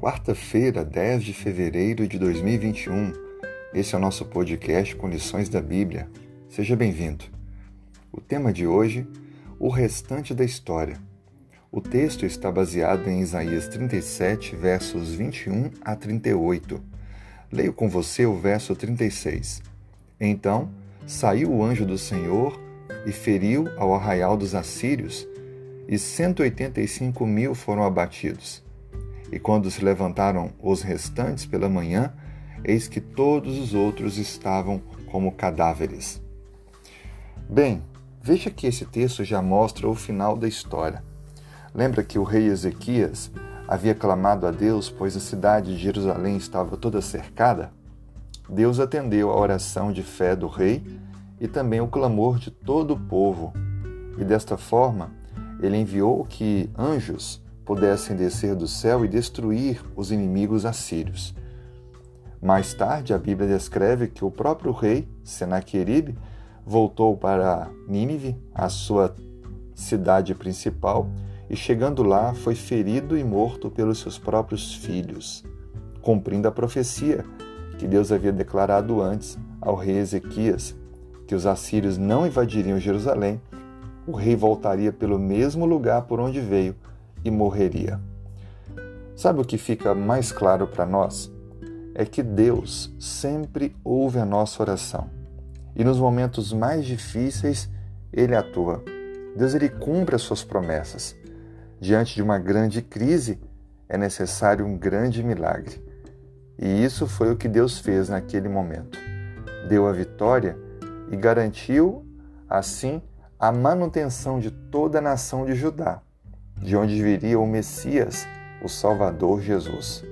Quarta-feira, 10 de fevereiro de 2021. Esse é o nosso podcast com lições da Bíblia. Seja bem-vindo. O tema de hoje, o restante da história. O texto está baseado em Isaías 37, versos 21 a 38. Leio com você o verso 36. Então saiu o anjo do Senhor e feriu ao arraial dos assírios, e 185 mil foram abatidos. E quando se levantaram os restantes pela manhã, eis que todos os outros estavam como cadáveres. Bem, veja que esse texto já mostra o final da história. Lembra que o rei Ezequias havia clamado a Deus, pois a cidade de Jerusalém estava toda cercada? Deus atendeu a oração de fé do rei e também o clamor de todo o povo. E desta forma, ele enviou que anjos pudessem descer do céu e destruir os inimigos assírios. Mais tarde, a Bíblia descreve que o próprio rei Senaqueribe voltou para Nínive, a sua cidade principal, e chegando lá foi ferido e morto pelos seus próprios filhos, cumprindo a profecia que Deus havia declarado antes ao rei Ezequias, que os assírios não invadiriam Jerusalém, o rei voltaria pelo mesmo lugar por onde veio e morreria. Sabe o que fica mais claro para nós? É que Deus sempre ouve a nossa oração. E nos momentos mais difíceis, ele atua. Deus ele cumpre as suas promessas. Diante de uma grande crise, é necessário um grande milagre. E isso foi o que Deus fez naquele momento. Deu a vitória e garantiu, assim, a manutenção de toda a nação de Judá, de onde viria o Messias, o Salvador Jesus.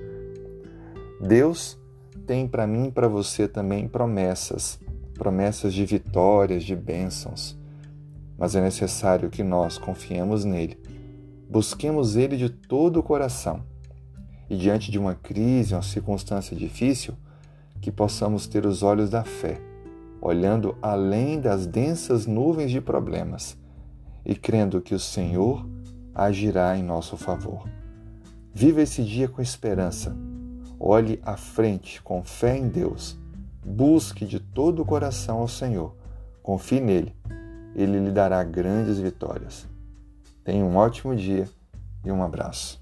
Deus tem para mim e para você também promessas, promessas de vitórias, de bênçãos. Mas é necessário que nós confiemos nele, busquemos ele de todo o coração e diante de uma crise, uma circunstância difícil, que possamos ter os olhos da fé, olhando além das densas nuvens de problemas e crendo que o Senhor agirá em nosso favor. Viva esse dia com esperança. Olhe à frente com fé em Deus. Busque de todo o coração ao Senhor. Confie nele. Ele lhe dará grandes vitórias. Tenha um ótimo dia e um abraço.